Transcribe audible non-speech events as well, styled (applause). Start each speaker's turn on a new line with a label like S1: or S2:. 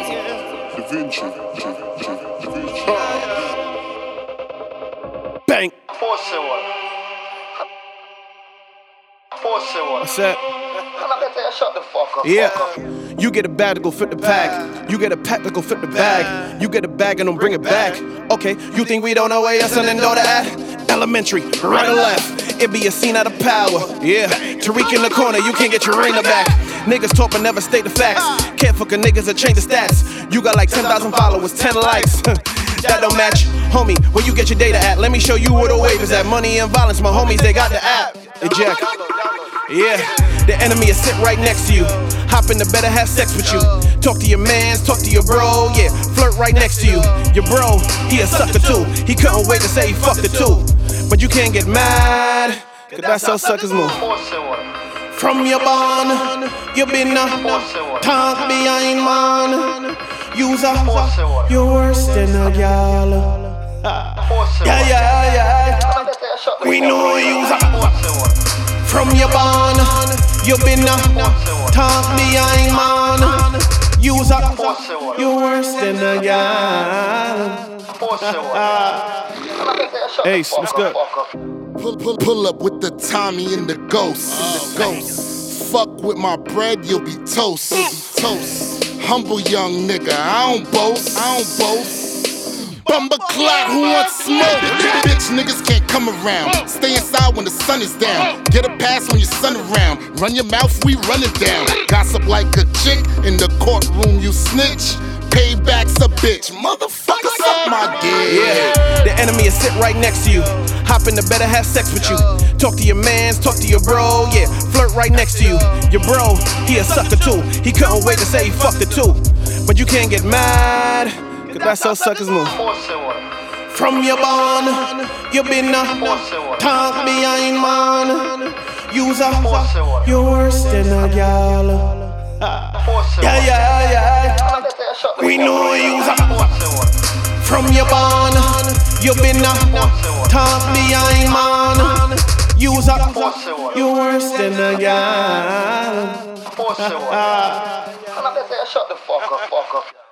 S1: Da Vinci. Da Vinci.
S2: Bang.
S3: Force one. Force one.
S2: What's that?
S3: Shut the fuck up.
S2: Yeah. You get a bag to go fit the pack. You get a pack to go fit the bag. You get a bag and don't bring it back. Okay, you think we don't know where son and daughter at? Elementary, right or left. It be a scene out of power. Yeah, Tariq in the corner, you can't get your ringer back. Niggas talk but never state the facts. Can't fuck a niggas or change the stats. You got like 10,000 followers, 10 likes. (laughs) that don't match. Homie, where you get your data at? Let me show you where the wave is at. Money and violence, my homies, they got the app. Eject. Yeah, the enemy is sit right next to you. Hop in the better have sex with you. Talk to your mans, talk to your bro, yeah. Flirt right next to you. Your bro, he a sucker too. He couldn't wait to say he fucked the two. But you can't get mad, cause that's how suckers move. From your bond, you been a talk behind man. Use a, you're worse than a gal. Yeah, yeah, yeah.
S3: You,
S2: We know you's a From your bond, you been a talk behind man. Use a, you're worse than a gal.
S3: You,
S2: Ace, what's good?
S4: Pull, pull, pull up with the Tommy and the ghost. the ghost. Fuck with my bread, you'll be toast. You'll be toast. Humble young nigga, I don't boast. I don't boast. Bumba clock, who wants smoke? Bitch niggas can't come around. Stay inside when the sun is down. Get a pass when your son around. Run your mouth, we run it down. Gossip like a chick in the courtroom, you snitch. Payback's a bitch. Motherfucker, suck my dick.
S2: Yeah, the enemy is sit right next to you. Hop in the better have sex with you. Talk to your mans, talk to your bro, yeah. Flirt right next to you. Your bro, he a sucker too. He couldn't wait to say he fucked the two. But you can't get mad, cause that's how suckers move. From your bond, you been a talk behind man. Use a, you're worse than a gal.
S3: Force (laughs) one.
S2: Yeah, yeah, yeah. We know you's a From your bond, You've been a talk behind man. Use a, you're worse than a gal.
S3: Force one. I'm not gonna tell you, ah. shut the fuck up, fuck up.